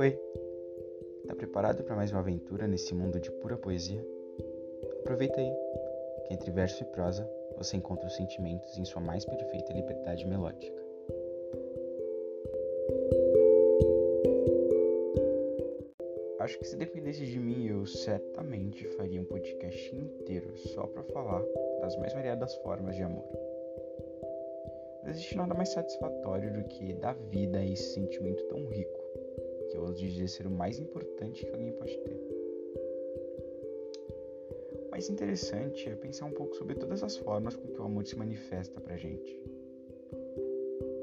Oi, tá preparado para mais uma aventura nesse mundo de pura poesia? Aproveita aí, que entre verso e prosa você encontra os sentimentos em sua mais perfeita liberdade melódica. Acho que se dependesse de mim, eu certamente faria um podcast inteiro só para falar das mais variadas formas de amor. Não existe nada mais satisfatório do que dar vida a esse sentimento tão rico que eu ouso dizer ser o mais importante que alguém pode ter. O mais interessante é pensar um pouco sobre todas as formas com que o amor se manifesta pra gente.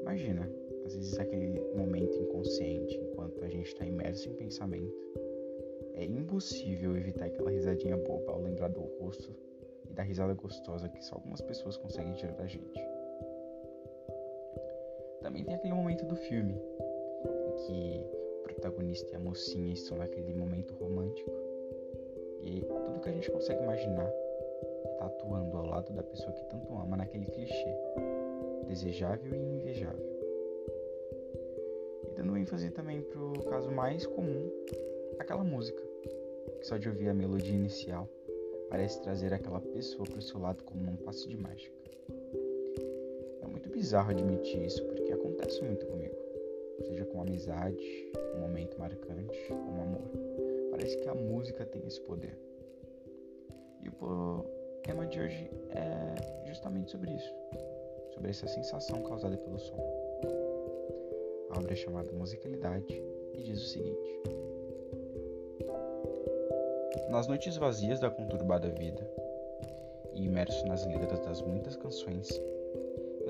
Imagina, às vezes aquele momento inconsciente, enquanto a gente está imerso em pensamento, é impossível evitar aquela risadinha boba ao lembrar do rosto e da risada gostosa que só algumas pessoas conseguem tirar da gente. Também tem aquele momento do filme em que protagonista e a mocinha estão naquele momento romântico. E tudo que a gente consegue imaginar está atuando ao lado da pessoa que tanto ama naquele clichê, desejável e invejável. E dando ênfase também pro caso mais comum, aquela música, que só de ouvir a melodia inicial parece trazer aquela pessoa para o seu lado como num passe de mágica. É muito bizarro admitir isso porque acontece muito comigo seja com amizade, um momento marcante, um amor. Parece que a música tem esse poder. E o tema de hoje é justamente sobre isso, sobre essa sensação causada pelo som. A obra é chamada Musicalidade e diz o seguinte: Nas noites vazias da conturbada vida, e imerso nas letras das muitas canções,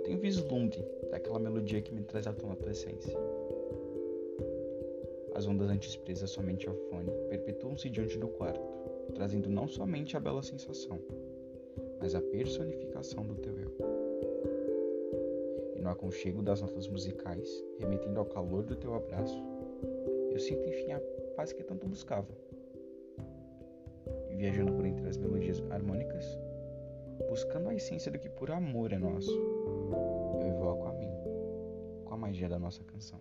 tenho vislumbre daquela melodia que me traz à tua essência. As ondas antes presas somente ao fone perpetuam-se diante do quarto, trazendo não somente a bela sensação, mas a personificação do teu eu. E no aconchego das notas musicais, remetendo ao calor do teu abraço, eu sinto enfim a paz que tanto buscava. E viajando por entre as melodias harmônicas, buscando a essência do que por amor é nosso, eu evoco a mim, com a magia da nossa canção.